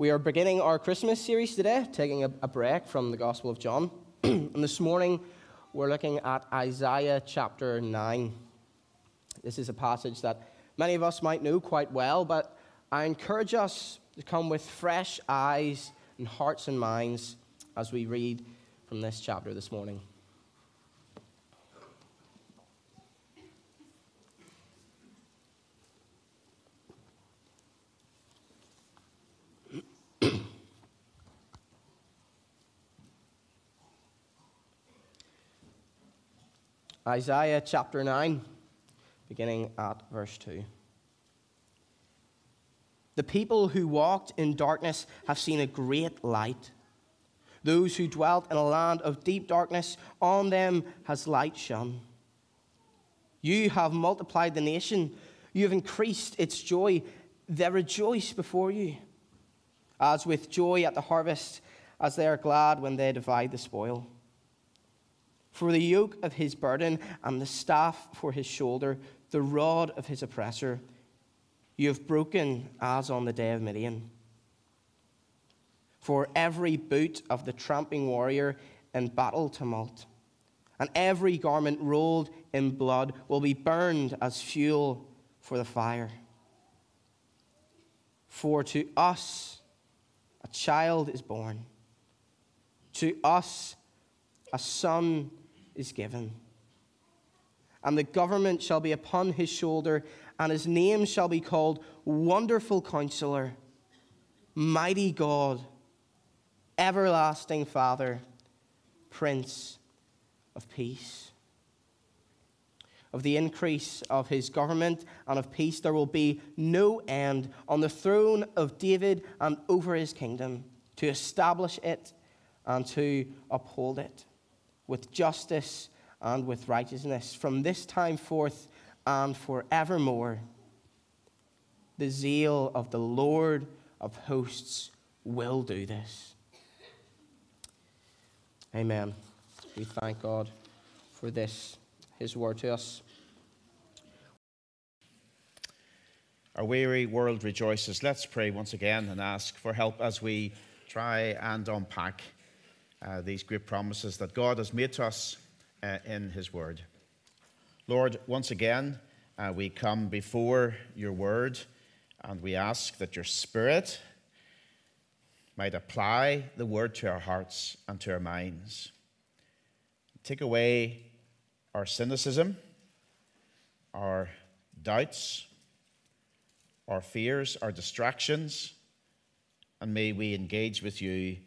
We are beginning our Christmas series today, taking a, a break from the Gospel of John. and this morning, we're looking at Isaiah chapter 9. This is a passage that many of us might know quite well, but I encourage us to come with fresh eyes and hearts and minds as we read from this chapter this morning. Isaiah chapter 9, beginning at verse 2. The people who walked in darkness have seen a great light. Those who dwelt in a land of deep darkness, on them has light shone. You have multiplied the nation, you have increased its joy. They rejoice before you, as with joy at the harvest, as they are glad when they divide the spoil. For the yoke of his burden and the staff for his shoulder, the rod of his oppressor, you have broken as on the day of Midian. For every boot of the tramping warrior in battle tumult, and every garment rolled in blood will be burned as fuel for the fire. For to us a child is born, to us a son is given. And the government shall be upon his shoulder, and his name shall be called Wonderful Counselor, Mighty God, Everlasting Father, Prince of Peace. Of the increase of his government and of peace, there will be no end on the throne of David and over his kingdom, to establish it and to uphold it with justice and with righteousness from this time forth and forevermore. The zeal of the Lord of hosts will do this. Amen. We thank God for this, his word to us. Our weary world rejoices. Let's pray once again and ask for help as we try and unpack uh, these great promises that God has made to us uh, in His Word. Lord, once again, uh, we come before your Word and we ask that your Spirit might apply the Word to our hearts and to our minds. Take away our cynicism, our doubts, our fears, our distractions, and may we engage with you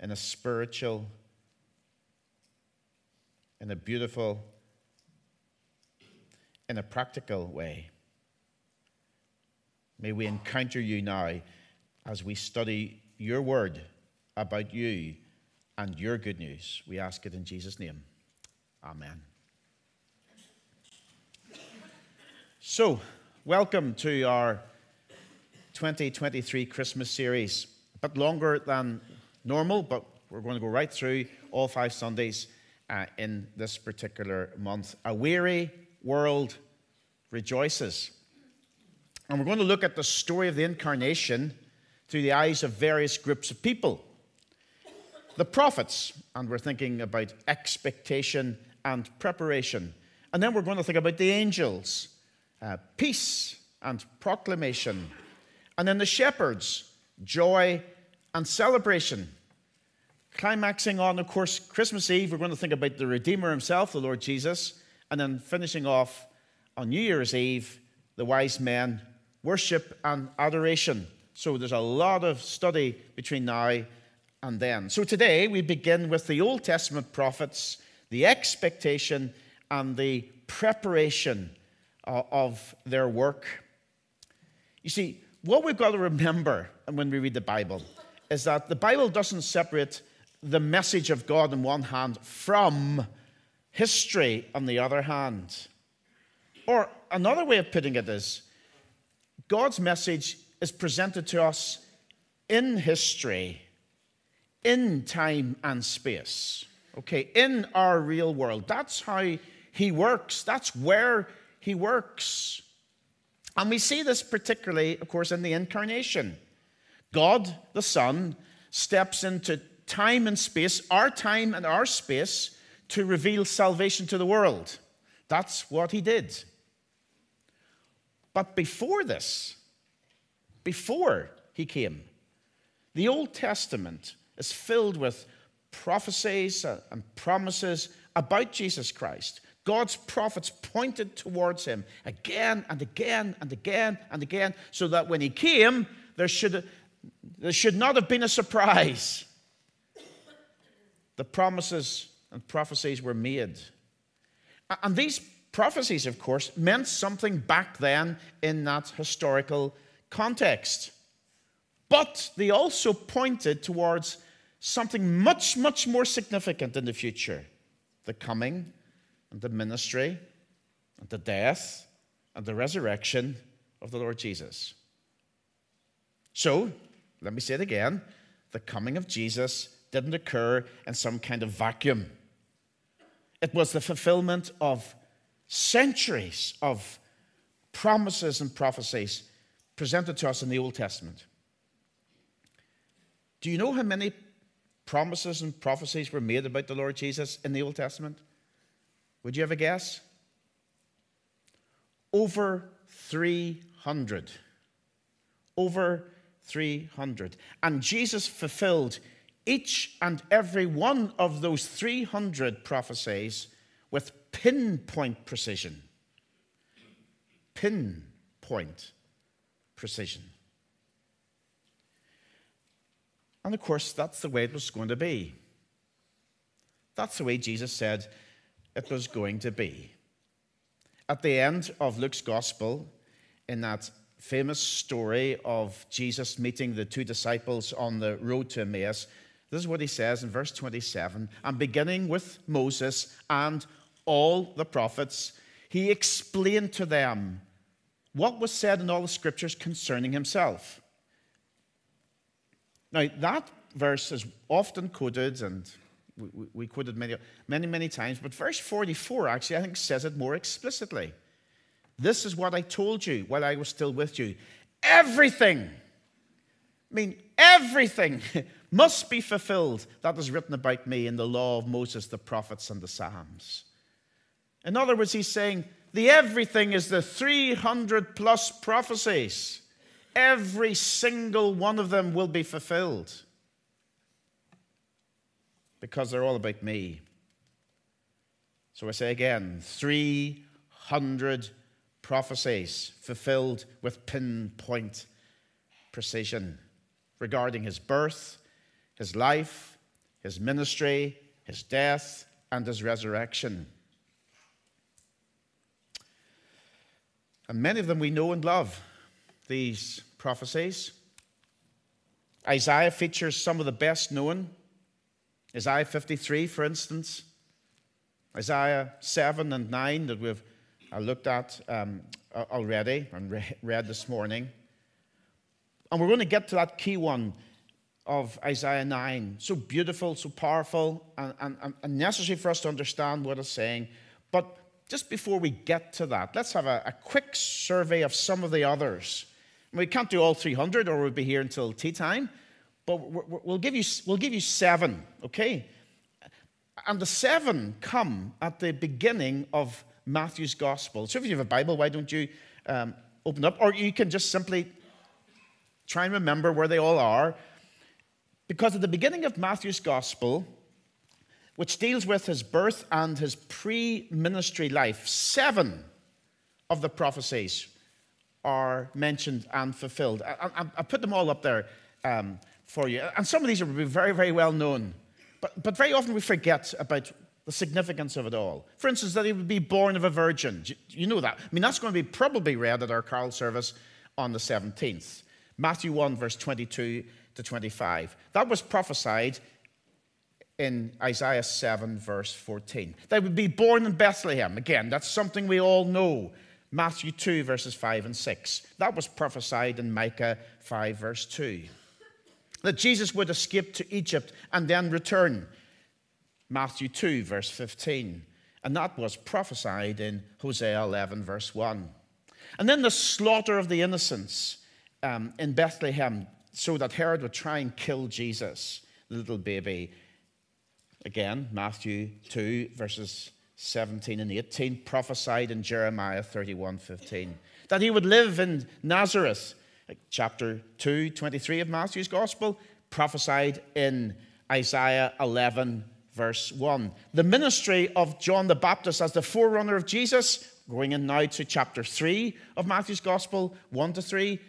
in a spiritual, in a beautiful, in a practical way. May we encounter you now as we study your word about you and your good news. We ask it in Jesus' name. Amen. So, welcome to our 2023 Christmas series. A bit longer than normal, but we're going to go right through all five Sundays uh, in this particular month. A weary world rejoices. And we're going to look at the story of the incarnation through the eyes of various groups of people. The prophets, and we're thinking about expectation and preparation. And then we're going to think about the angels, uh, peace and proclamation. And then the shepherds, joy and celebration. Climaxing on, of course, Christmas Eve, we're going to think about the Redeemer himself, the Lord Jesus, and then finishing off on New Year's Eve, the wise men, worship and adoration. So there's a lot of study between now and then. So today we begin with the Old Testament prophets, the expectation and the preparation uh, of their work. You see, what we've got to remember when we read the Bible is that the Bible doesn't separate the message of God on one hand from history on the other hand. Or another way of putting it is God's message is presented to us in history, in time and space. Okay, in our real world. That's how He works, that's where He works. And we see this particularly, of course, in the incarnation. God, the Son, steps into time and space, our time and our space, to reveal salvation to the world. That's what he did. But before this, before he came, the Old Testament is filled with prophecies and promises about Jesus Christ. God's prophets pointed towards him again and again and again and again, so that when he came, there should, there should not have been a surprise. The promises and prophecies were made. And these prophecies, of course, meant something back then in that historical context. But they also pointed towards something much, much more significant in the future the coming and the ministry and the death and the resurrection of the Lord Jesus. So, let me say it again the coming of Jesus didn't occur in some kind of vacuum. It was the fulfillment of centuries of promises and prophecies presented to us in the Old Testament. Do you know how many promises and prophecies were made about the Lord Jesus in the Old Testament? Would you have a guess? Over 300. Over 300. And Jesus fulfilled each and every one of those 300 prophecies with pinpoint precision. Pinpoint precision. And of course, that's the way it was going to be. That's the way Jesus said it was going to be. At the end of Luke's gospel, in that famous story of Jesus meeting the two disciples on the road to Emmaus, this is what he says in verse 27 and beginning with Moses and all the prophets, he explained to them what was said in all the scriptures concerning himself. Now, that verse is often quoted, and we, we quoted many, many, many times, but verse 44 actually, I think, says it more explicitly. This is what I told you while I was still with you. Everything, I mean, everything must be fulfilled that is written about me in the law of Moses, the prophets, and the Psalms. In other words, he's saying the everything is the 300 plus prophecies. Every single one of them will be fulfilled because they're all about me. So I say again 300 prophecies fulfilled with pinpoint precision regarding his birth, his life, his ministry, his death, and his resurrection. And many of them we know and love, these prophecies. Isaiah features some of the best known. Isaiah 53, for instance. Isaiah 7 and 9 that we've uh, looked at um, already and read this morning. And we're going to get to that key one of Isaiah 9. So beautiful, so powerful, and, and, and necessary for us to understand what it's saying. But just before we get to that, let's have a, a quick survey of some of the others. We can't do all 300 or we'll be here until tea time, but we'll give you, we'll give you seven, okay? And the seven come at the beginning of Matthew's gospel. So if you have a Bible, why don't you um, open up? Or you can just simply try and remember where they all are. Because at the beginning of Matthew's gospel, which deals with his birth and his pre ministry life, seven of the prophecies are mentioned and fulfilled. I, I, I put them all up there um, for you. And some of these are very, very well known. But, but very often we forget about the significance of it all. For instance, that he would be born of a virgin. You know that. I mean, that's going to be probably read at our carol service on the 17th. Matthew 1, verse 22 to 25. That was prophesied in Isaiah 7, verse 14. They would be born in Bethlehem. Again, that's something we all know. Matthew 2, verses 5 and 6. That was prophesied in Micah 5, verse 2. That Jesus would escape to Egypt and then return. Matthew 2, verse 15. And that was prophesied in Hosea 11, verse 1. And then the slaughter of the innocents um, in Bethlehem so that Herod would try and kill Jesus, the little baby. Again, Matthew 2, verses 17 and 18, prophesied in Jeremiah 31 15. That he would live in Nazareth, chapter 2, 23 of Matthew's Gospel, prophesied in Isaiah 11, verse 1. The ministry of John the Baptist as the forerunner of Jesus, going in now to chapter 3 of Matthew's Gospel, 1 to 3,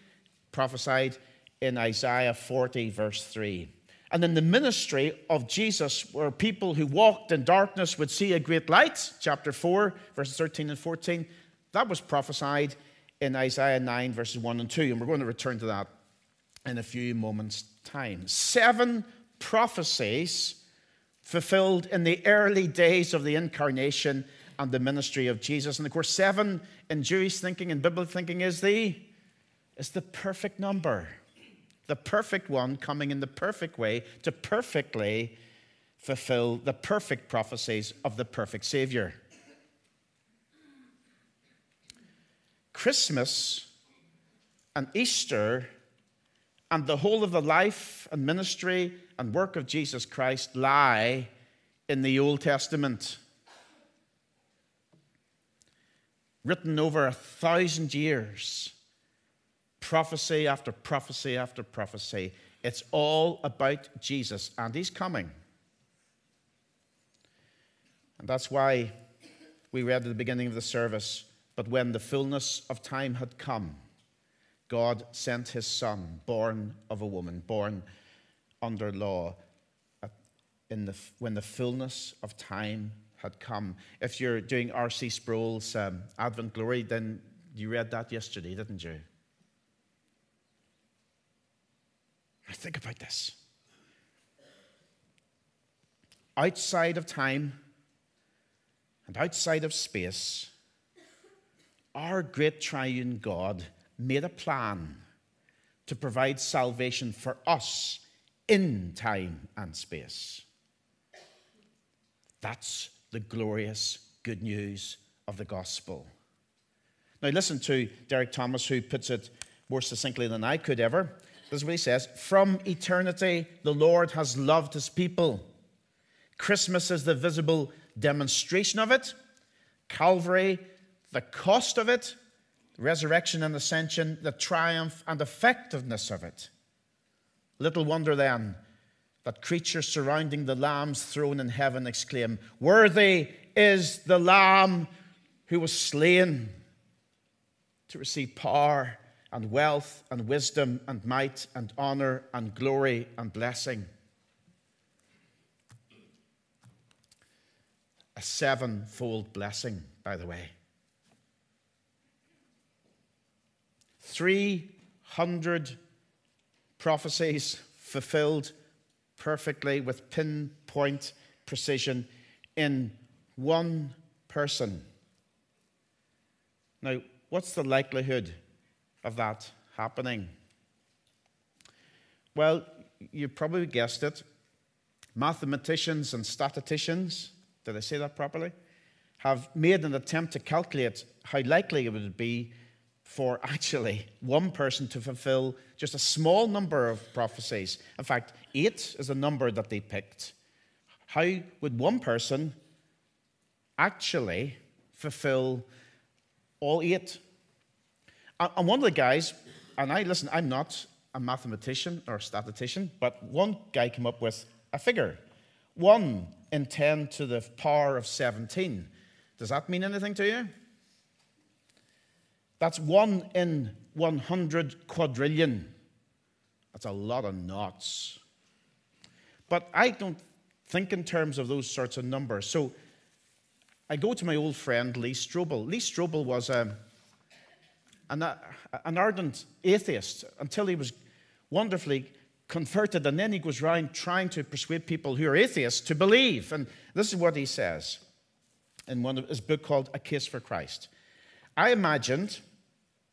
prophesied in Isaiah 40, verse 3. And in the ministry of Jesus, where people who walked in darkness would see a great light, chapter 4, verses 13 and 14, that was prophesied in Isaiah 9, verses 1 and 2. And we're going to return to that in a few moments' time. Seven prophecies fulfilled in the early days of the incarnation and the ministry of Jesus. And of course, seven in Jewish thinking and biblical thinking is the, is the perfect number the perfect one coming in the perfect way to perfectly fulfill the perfect prophecies of the perfect Savior. Christmas and Easter and the whole of the life and ministry and work of Jesus Christ lie in the Old Testament. Written over a thousand years prophecy after prophecy after prophecy. It's all about Jesus, and He's coming. And that's why we read at the beginning of the service, but when the fullness of time had come, God sent His Son, born of a woman, born under law, in the, when the fullness of time had come. If you're doing R.C. Sproul's um, Advent Glory, then you read that yesterday, didn't you? Now think about this. Outside of time and outside of space, our great triune God made a plan to provide salvation for us in time and space. That's the glorious good news of the gospel. Now, listen to Derek Thomas, who puts it more succinctly than I could ever. This is what he says From eternity, the Lord has loved his people. Christmas is the visible demonstration of it, Calvary, the cost of it, resurrection and ascension, the triumph and effectiveness of it. Little wonder then that creatures surrounding the Lamb's throne in heaven exclaim, Worthy is the Lamb who was slain to receive power and wealth and wisdom and might and honor and glory and blessing. A sevenfold blessing, by the way. 300 prophecies fulfilled perfectly with pinpoint precision in one person. Now, what's the likelihood of that happening? Well, you probably guessed it. Mathematicians and statisticians, did I say that properly? Have made an attempt to calculate how likely it would be for actually one person to fulfill just a small number of prophecies. In fact, eight is a number that they picked. How would one person actually fulfill all eight and one of the guys, and I listen, I'm not a mathematician or a statistician, but one guy came up with a figure 1 in 10 to the power of 17. Does that mean anything to you? That's 1 in 100 quadrillion. That's a lot of knots. But I don't think in terms of those sorts of numbers. So I go to my old friend Lee Strobel. Lee Strobel was a an, an ardent atheist until he was wonderfully converted, and then he goes around trying to persuade people who are atheists to believe. And this is what he says in one of his book called A Case for Christ. I imagined,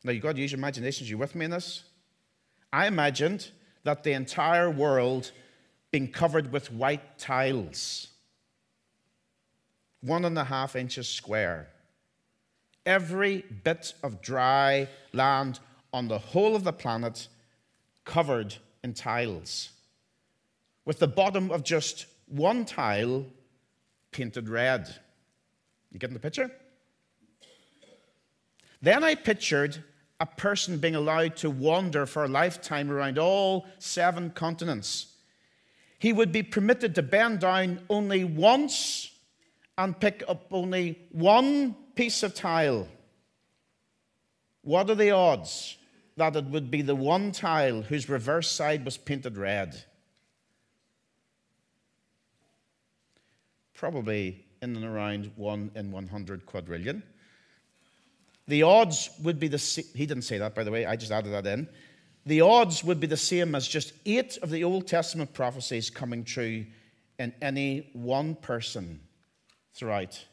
now you've got to use your imaginations, you with me in this? I imagined that the entire world being covered with white tiles, one and a half inches square every bit of dry land on the whole of the planet covered in tiles, with the bottom of just one tile painted red. You getting the picture? Then I pictured a person being allowed to wander for a lifetime around all seven continents. He would be permitted to bend down only once and pick up only one piece of tile. What are the odds that it would be the one tile whose reverse side was painted red? Probably in and around 1 in 100 quadrillion. The odds would be the he didn't say that by the way, I just added that in. The odds would be the same as just 8 of the Old Testament prophecies coming true in any one person throughout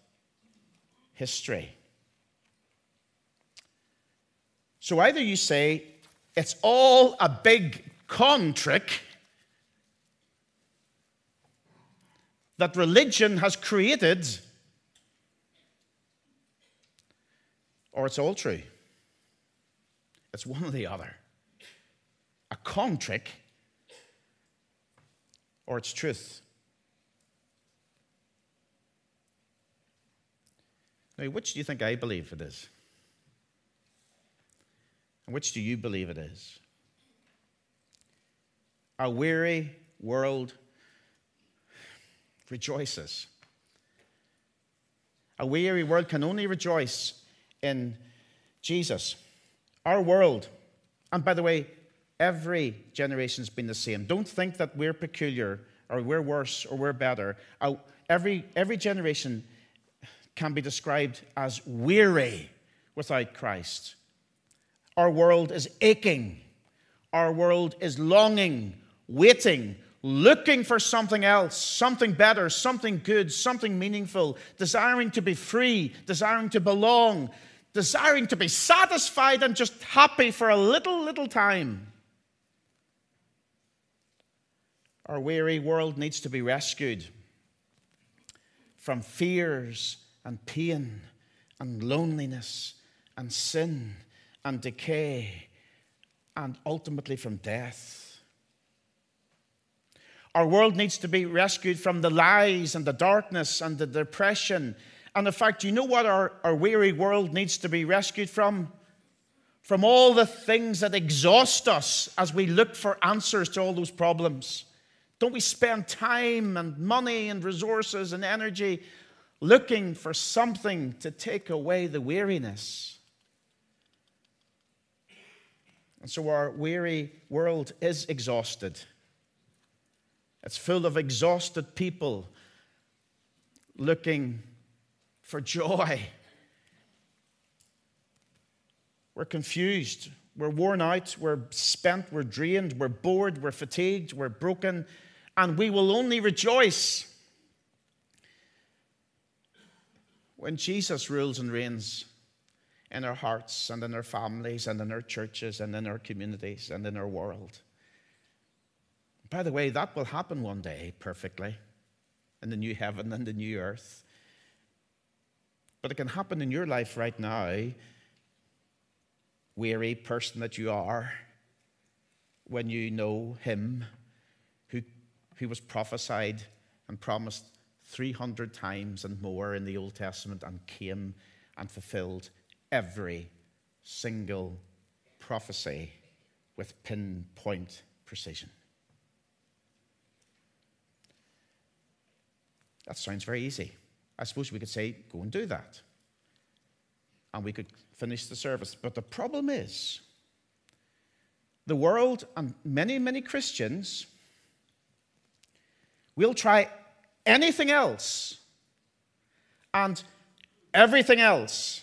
history. So either you say it's all a big con trick that religion has created, or it's all true. It's one or the other. A con trick, or it's truth. Now, which do you think I believe it is? And which do you believe it is? A weary world rejoices. A weary world can only rejoice in Jesus. Our world, and by the way, every generation's been the same. Don't think that we're peculiar or we're worse or we're better. Uh, every, every generation can be described as weary without Christ. Our world is aching. Our world is longing, waiting, looking for something else, something better, something good, something meaningful, desiring to be free, desiring to belong, desiring to be satisfied and just happy for a little, little time. Our weary world needs to be rescued from fears and pain and loneliness and sin and decay and ultimately from death. Our world needs to be rescued from the lies and the darkness and the depression. And in fact, you know what our, our weary world needs to be rescued from? From all the things that exhaust us as we look for answers to all those problems. Don't we spend time and money and resources and energy looking for something to take away the weariness? And so our weary world is exhausted. It's full of exhausted people looking for joy. We're confused. We're worn out. We're spent. We're drained. We're bored. We're fatigued. We're broken. And we will only rejoice when Jesus rules and reigns in our hearts and in our families and in our churches and in our communities and in our world. By the way, that will happen one day perfectly in the new heaven and the new earth. But it can happen in your life right now, weary person that you are, when you know Him who, who was prophesied and promised 300 times and more in the Old Testament and came and fulfilled every single prophecy with pinpoint precision. That sounds very easy. I suppose we could say, go and do that. And we could finish the service. But the problem is, the world and many, many Christians will try anything else and everything else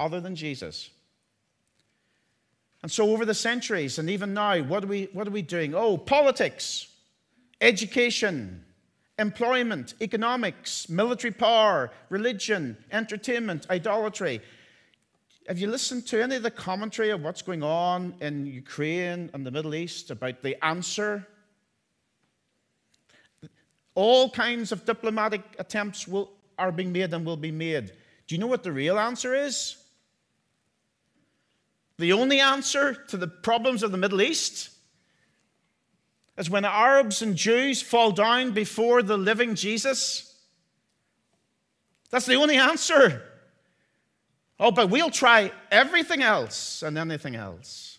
other than Jesus. And so, over the centuries, and even now, what are we, what are we doing? Oh, politics, education, employment, economics, military power, religion, entertainment, idolatry. Have you listened to any of the commentary of what's going on in Ukraine and the Middle East about the answer? All kinds of diplomatic attempts will, are being made and will be made Do you know what the real answer is? The only answer to the problems of the Middle East is when Arabs and Jews fall down before the living Jesus. That's the only answer. Oh, but we'll try everything else and anything else.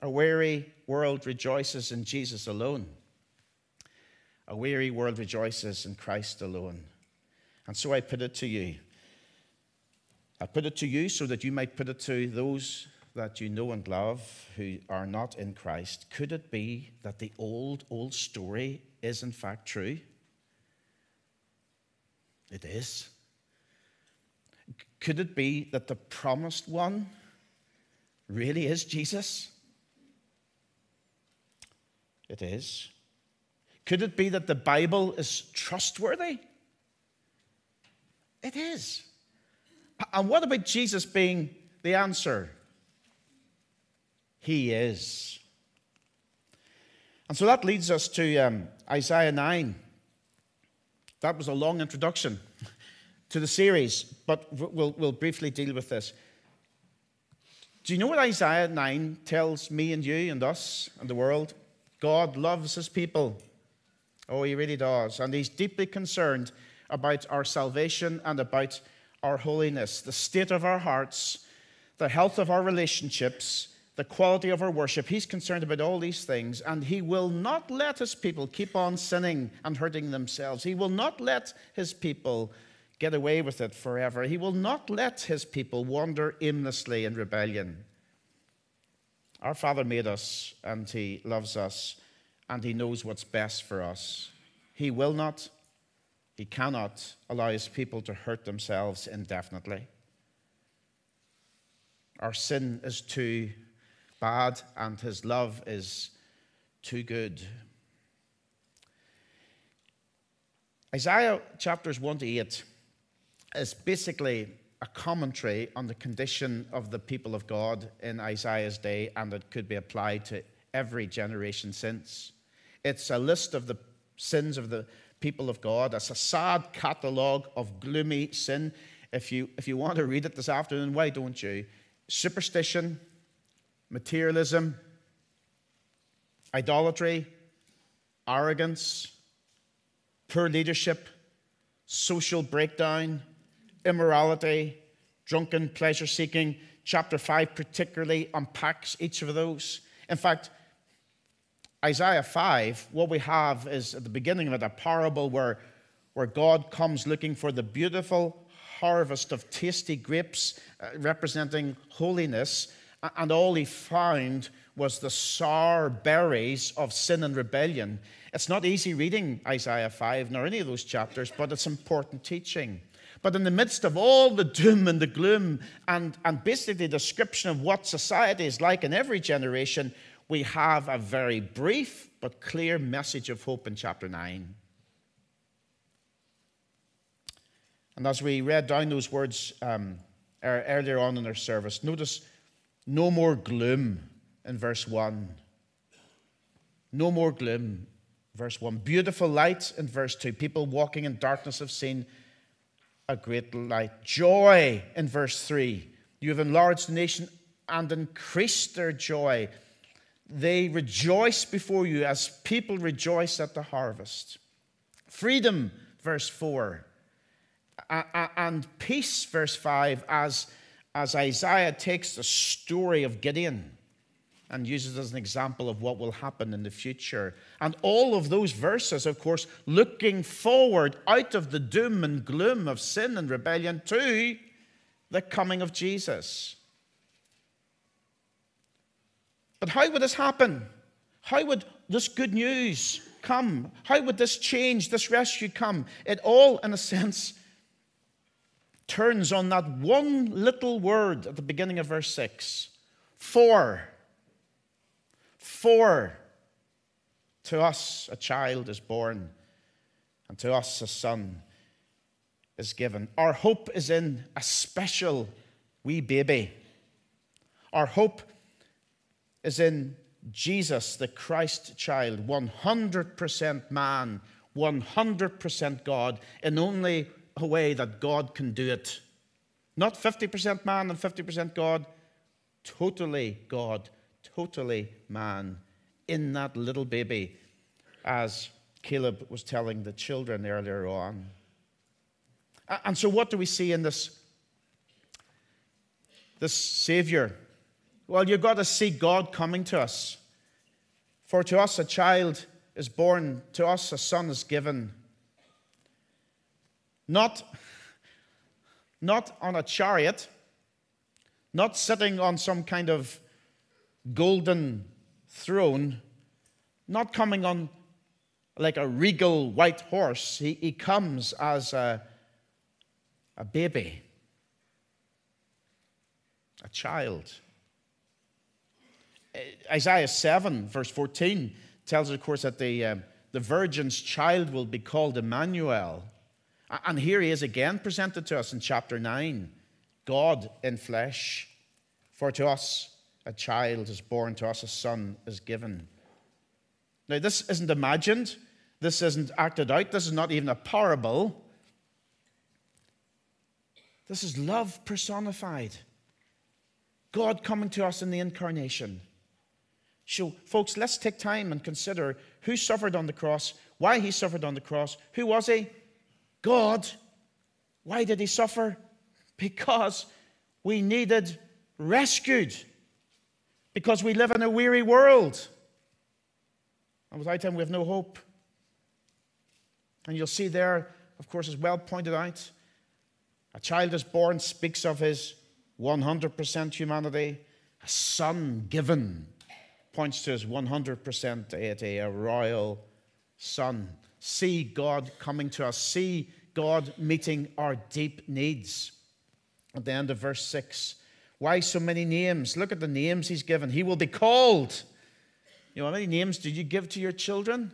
A weary world rejoices in Jesus alone. A weary world rejoices in Christ alone. And so I put it to you. I put it to you so that you might put it to those that you know and love who are not in Christ. Could it be that the old, old story is in fact true? It is. Could it be that the promised one really is Jesus? It is. Could it be that the Bible is trustworthy? It is. And what about Jesus being the answer? He is. And so that leads us to um, Isaiah 9. That was a long introduction to the series, but we'll, we'll briefly deal with this. Do you know what Isaiah 9 tells me and you and us and the world? God loves his people. Oh, he really does. And he's deeply concerned about our salvation and about our holiness, the state of our hearts, the health of our relationships, the quality of our worship. He's concerned about all these things, and He will not let His people keep on sinning and hurting themselves. He will not let His people get away with it forever. He will not let His people wander aimlessly in rebellion. Our Father made us, and He loves us, and He knows what's best for us. He will not, He cannot allow His people to hurt themselves indefinitely. Our sin is too bad and his love is too good. Isaiah chapters 1 to 8 is basically a commentary on the condition of the people of God in Isaiah's day, and it could be applied to every generation since. It's a list of the sins of the people of God. It's a sad catalogue of gloomy sin. If you, if you want to read it this afternoon, why don't you? Superstition, materialism, idolatry, arrogance, poor leadership, social breakdown, immorality, drunken pleasure seeking. Chapter 5 particularly unpacks each of those. In fact, Isaiah 5, what we have is at the beginning of it a parable where, where God comes looking for the beautiful harvest of tasty grapes uh, representing holiness and all he found was the sour berries of sin and rebellion. It's not easy reading Isaiah 5 nor any of those chapters, but it's important teaching. But in the midst of all the doom and the gloom, and, and basically the description of what society is like in every generation, we have a very brief but clear message of hope in chapter 9. And as we read down those words um, earlier on in our service, notice no more gloom in verse 1. No more gloom, verse 1. Beautiful light in verse 2. People walking in darkness have seen a great light. Joy in verse 3. You have enlarged the nation and increased their joy. They rejoice before you as people rejoice at the harvest. Freedom, verse 4. And peace, verse 5, as as Isaiah takes the story of Gideon and uses as an example of what will happen in the future. And all of those verses, of course, looking forward out of the doom and gloom of sin and rebellion to the coming of Jesus. But how would this happen? How would this good news come? How would this change, this rescue come? It all, in a sense, turns on that one little word at the beginning of verse 6 for. For to us a child is born, and to us a son is given. Our hope is in a special wee baby. Our hope is in Jesus, the Christ child, 100% man, 100% God, in only a way that God can do it. Not 50% man and 50% God, totally God, totally man in that little baby, as Caleb was telling the children earlier on. And so, what do we see in this, this Savior? Well, you've got to see God coming to us. For to us a child is born, to us a son is given. Not, not on a chariot, not sitting on some kind of golden throne, not coming on like a regal white horse. He, he comes as a, a baby, a child. Isaiah 7, verse 14, tells us, of course, that the, uh, the virgin's child will be called Emmanuel. And here he is again presented to us in chapter 9 God in flesh. For to us a child is born, to us a son is given. Now, this isn't imagined, this isn't acted out, this is not even a parable. This is love personified. God coming to us in the incarnation. So, folks, let's take time and consider who suffered on the cross, why he suffered on the cross. Who was he? God. Why did he suffer? Because we needed rescued. Because we live in a weary world. And without him, we have no hope. And you'll see there, of course, as well pointed out, a child is born speaks of his 100% humanity, a son given points to his 100% deity, a royal son. See God coming to us, see God meeting our deep needs. At the end of verse 6, why so many names? Look at the names he's given. He will be called. You know, how many names did you give to your children?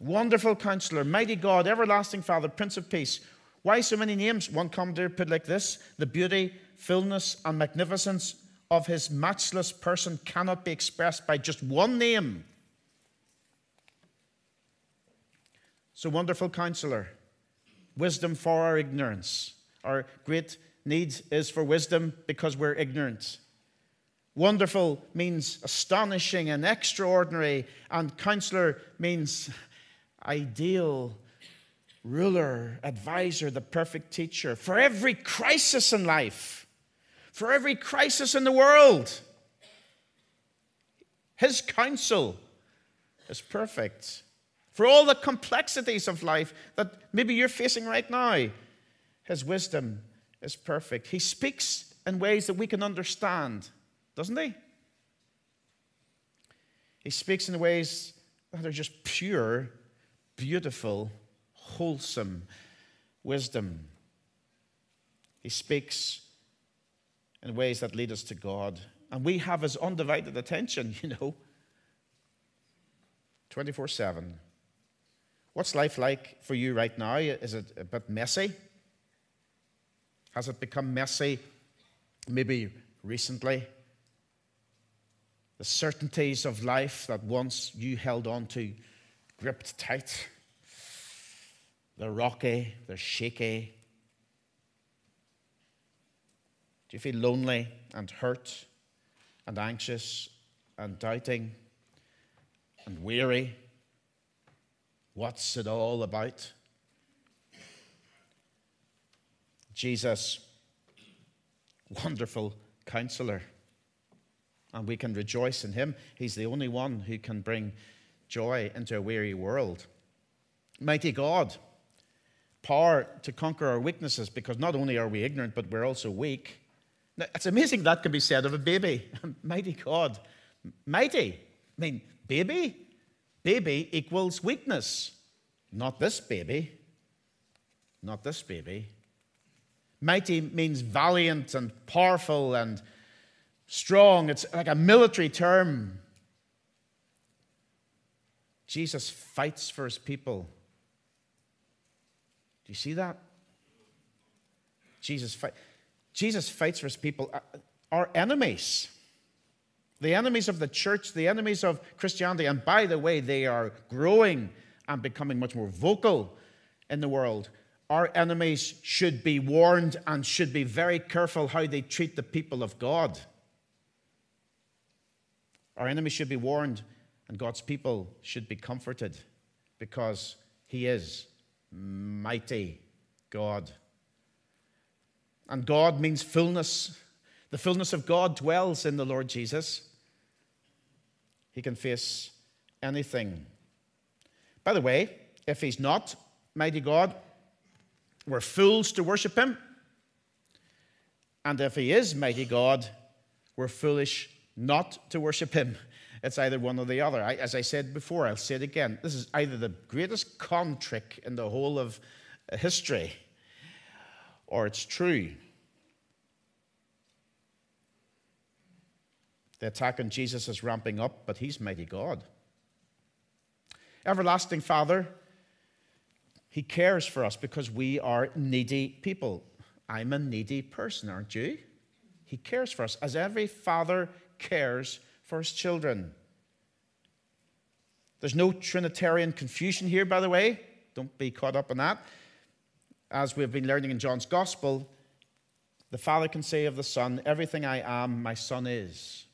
Wonderful counselor, mighty God, everlasting Father, Prince of Peace. Why so many names? One commentator put like this The beauty, fullness, and magnificence of his matchless person cannot be expressed by just one name. So, wonderful counselor, wisdom for our ignorance. Our great need is for wisdom because we're ignorant. Wonderful means astonishing and extraordinary, and counselor means ideal, ruler, advisor, the perfect teacher. For every crisis in life, for every crisis in the world. His counsel is perfect. For all the complexities of life that maybe you're facing right now, His wisdom is perfect. He speaks in ways that we can understand, doesn't He? He speaks in ways that are just pure, beautiful, wholesome wisdom. He speaks in ways that lead us to God. And we have his undivided attention, you know, 24 7. What's life like for you right now? Is it a bit messy? Has it become messy maybe recently? The certainties of life that once you held on to gripped tight. They're rocky, they're shaky, Do you feel lonely and hurt and anxious and doubting and weary? What's it all about? Jesus, wonderful counselor. And we can rejoice in him. He's the only one who can bring joy into a weary world. Mighty God, power to conquer our weaknesses because not only are we ignorant, but we're also weak. Now, it's amazing that can be said of a baby. Mighty God. Mighty. I mean, baby? Baby equals weakness. Not this baby. Not this baby. Mighty means valiant and powerful and strong. It's like a military term. Jesus fights for his people. Do you see that? Jesus fights. Jesus fights for his people, uh, our enemies. The enemies of the church, the enemies of Christianity. And by the way, they are growing and becoming much more vocal in the world. Our enemies should be warned and should be very careful how they treat the people of God. Our enemies should be warned, and God's people should be comforted because He is mighty God. And God means fullness. The fullness of God dwells in the Lord Jesus. He can face anything. By the way, if He's not mighty God, we're fools to worship Him. And if He is mighty God, we're foolish not to worship Him. It's either one or the other. I, as I said before, I'll say it again. This is either the greatest con trick in the whole of uh, history, or it's true. The attack on Jesus is ramping up, but he's mighty God. Everlasting Father, he cares for us because we are needy people. I'm a needy person, aren't you? He cares for us as every father cares for his children. There's no Trinitarian confusion here, by the way. Don't be caught up in that. As we've been learning in John's Gospel, the Father can say of the Son, Everything I am, my Son is.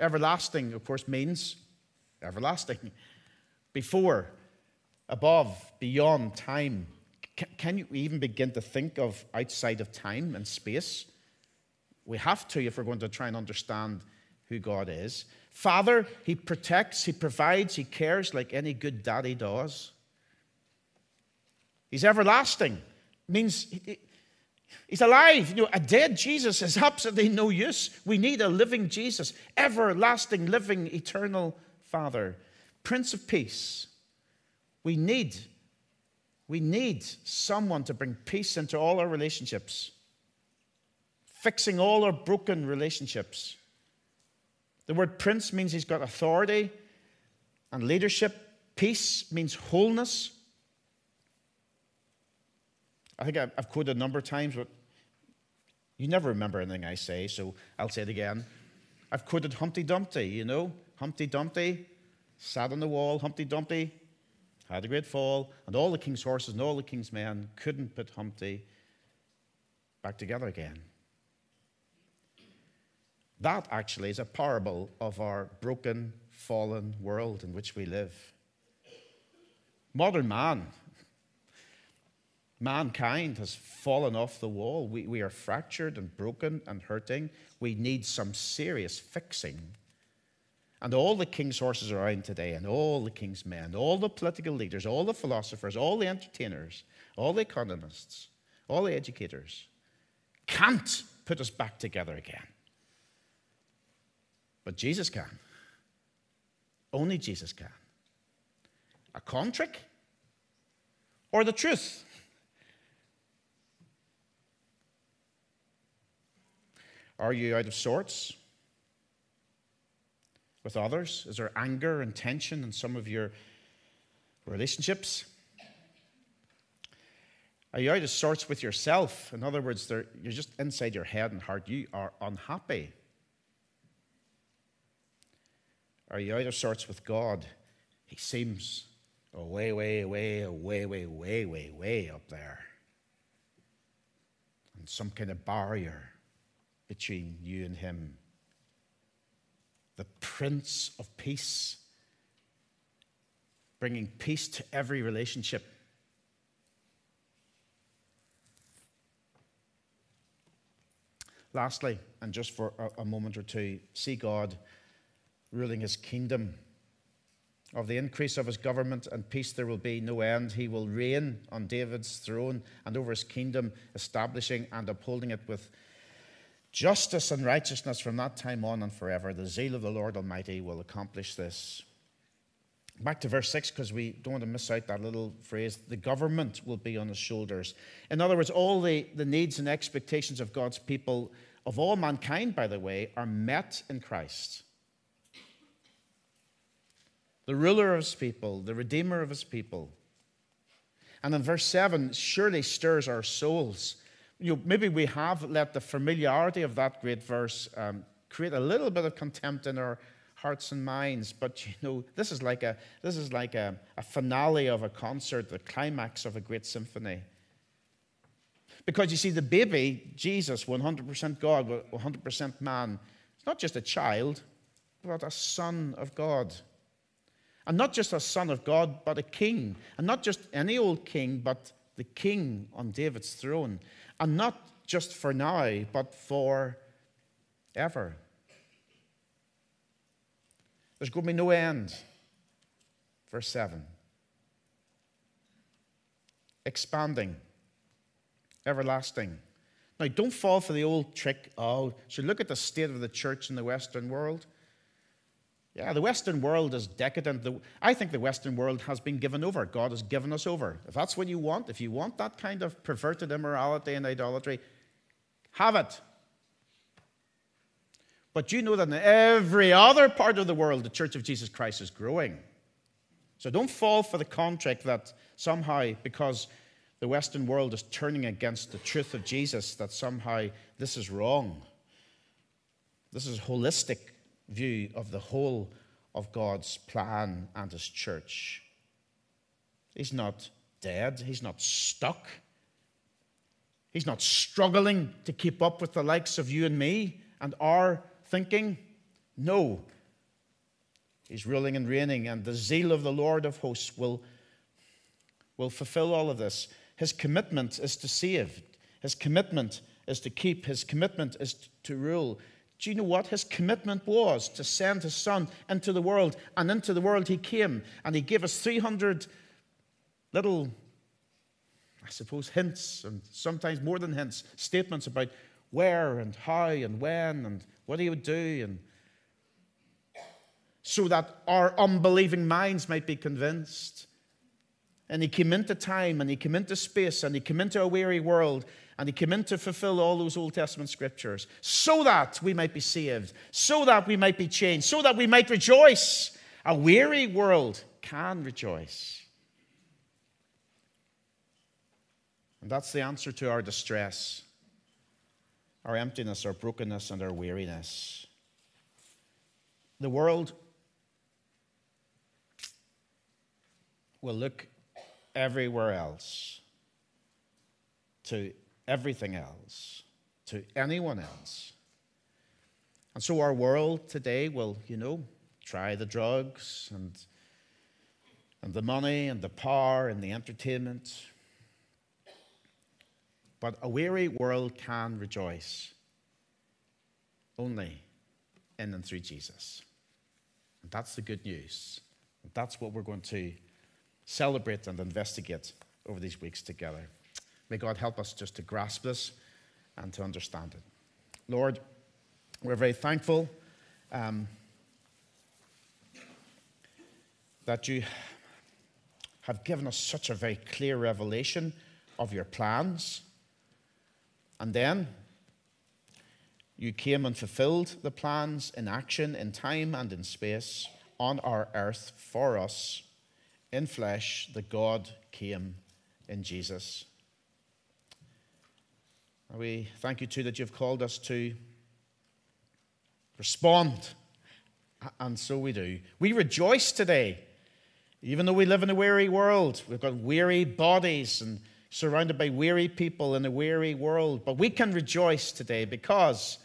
Everlasting, of course, means everlasting. Before, above, beyond time. Can you even begin to think of outside of time and space? We have to if we're going to try and understand who God is. Father, He protects, He provides, He cares like any good daddy does. He's everlasting, means He's alive. You know, a dead Jesus is absolutely no use. We need a living Jesus, everlasting, living, eternal Father, Prince of Peace. We need, we need someone to bring peace into all our relationships, fixing all our broken relationships. The word prince means he's got authority and leadership. Peace means wholeness. I think I've quoted a number of times, but you never remember anything I say, so I'll say it again. I've quoted Humpty Dumpty, you know? Humpty Dumpty sat on the wall, Humpty Dumpty had a great fall, and all the king's horses and all the king's men couldn't put Humpty back together again. That actually is a parable of our broken, fallen world in which we live. Modern man, mankind has fallen off the wall. We, we are fractured and broken and hurting. We need some serious fixing. And all the king's horses around today, and all the king's men, all the political leaders, all the philosophers, all the entertainers, all the economists, all the educators can't put us back together again. But Jesus can. Only Jesus can. A con trick or the truth? Are you out of sorts with others? Is there anger and tension in some of your relationships? Are you out of sorts with yourself? In other words, you're just inside your head and heart. You are unhappy. Are you out of sorts with God? He seems way, way, way, way, way, way, way, way up there. And some kind of barrier between you and Him. The Prince of Peace, bringing peace to every relationship. Lastly, and just for a, moment or two, see God ruling his kingdom. Of the increase of his government and peace there will be no end. He will reign on David's throne and over his kingdom, establishing and upholding it with justice and righteousness from that time on and forever. The zeal of the Lord Almighty will accomplish this. Back to verse 6, because we don't want to miss out that little phrase the government will be on his shoulders. In other words, all the, the needs and expectations of God's people, of all mankind, by the way, are met in Christ the ruler of his people, the redeemer of his people. And in verse 7, surely stirs our souls. You know, maybe we have let the familiarity of that great verse um, create a little bit of contempt in our hearts and minds. But you know, this is like a this is like a, a finale of a concert, the climax of a great symphony. Because you see, the baby, Jesus, 100% God, 100% man, is not just a child, but a son of God. And not just a son of God, but a king. And not just any old king, but the king on David's throne. And not just for now, but for ever. There's going to be no end. Verse 7. Expanding, everlasting. Now, don't fall for the old trick. Oh, so look at the state of the church in the Western world. Yeah, the Western world is decadent. I think the Western world has been given over. God has given us over. If that's what you want, if you want that kind of perverted immorality and idolatry, have it. But you know that in every other part of the world, the Church of Jesus Christ is growing. So don't fall for the contract that somehow, because the Western world is turning against the truth of Jesus, that somehow this is wrong. This is holistic view of the whole of God's plan and His church. He's not dead, He's not stuck. He's not struggling to keep up with the likes of you and me and our thinking? No. He's ruling and reigning, and the zeal of the Lord of hosts will, will fulfill all of this. His commitment is to save, his commitment is to keep, his commitment is to rule. Do you know what his commitment was? To send his son into the world, and into the world he came, and he gave us 300 little, I suppose, hints, and sometimes more than hints, statements about where and how and when and what he would do, and so that our unbelieving minds might be convinced. And he came into time and he came into space and he came into a weary world and he came in to fulfill all those Old Testament scriptures so that we might be saved, so that we might be changed, so that we might rejoice. A weary world can rejoice. And that's the answer to our distress our emptiness, our brokenness, and our weariness. The world will look everywhere else, to everything else, to anyone else. And so our world today will, you know, try the drugs and, and the money and the power and the entertainment but a weary world can rejoice only in and through Jesus. And that's the good news. And that's what we're going to celebrate and investigate over these weeks together. May God help us just to grasp this and to understand it. Lord, we're very thankful um, that you have given us such a very clear revelation of your plans and then you came and fulfilled the plans in action, in time, and in space on our earth for us in flesh. The God came in Jesus. We thank you too that you've called us to respond. And so we do. We rejoice today. Even though we live in a weary world, we've got weary bodies and surrounded by weary people in a weary world. But we can rejoice today because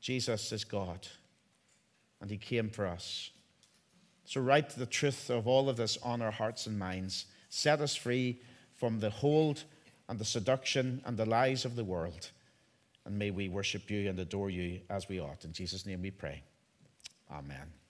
Jesus is God and He came for us. So, write the truth of all of this on our hearts and minds. Set us free from the hold and the seduction and the lies of the world. And may we worship you and adore you as we ought. In Jesus' name we pray. Amen.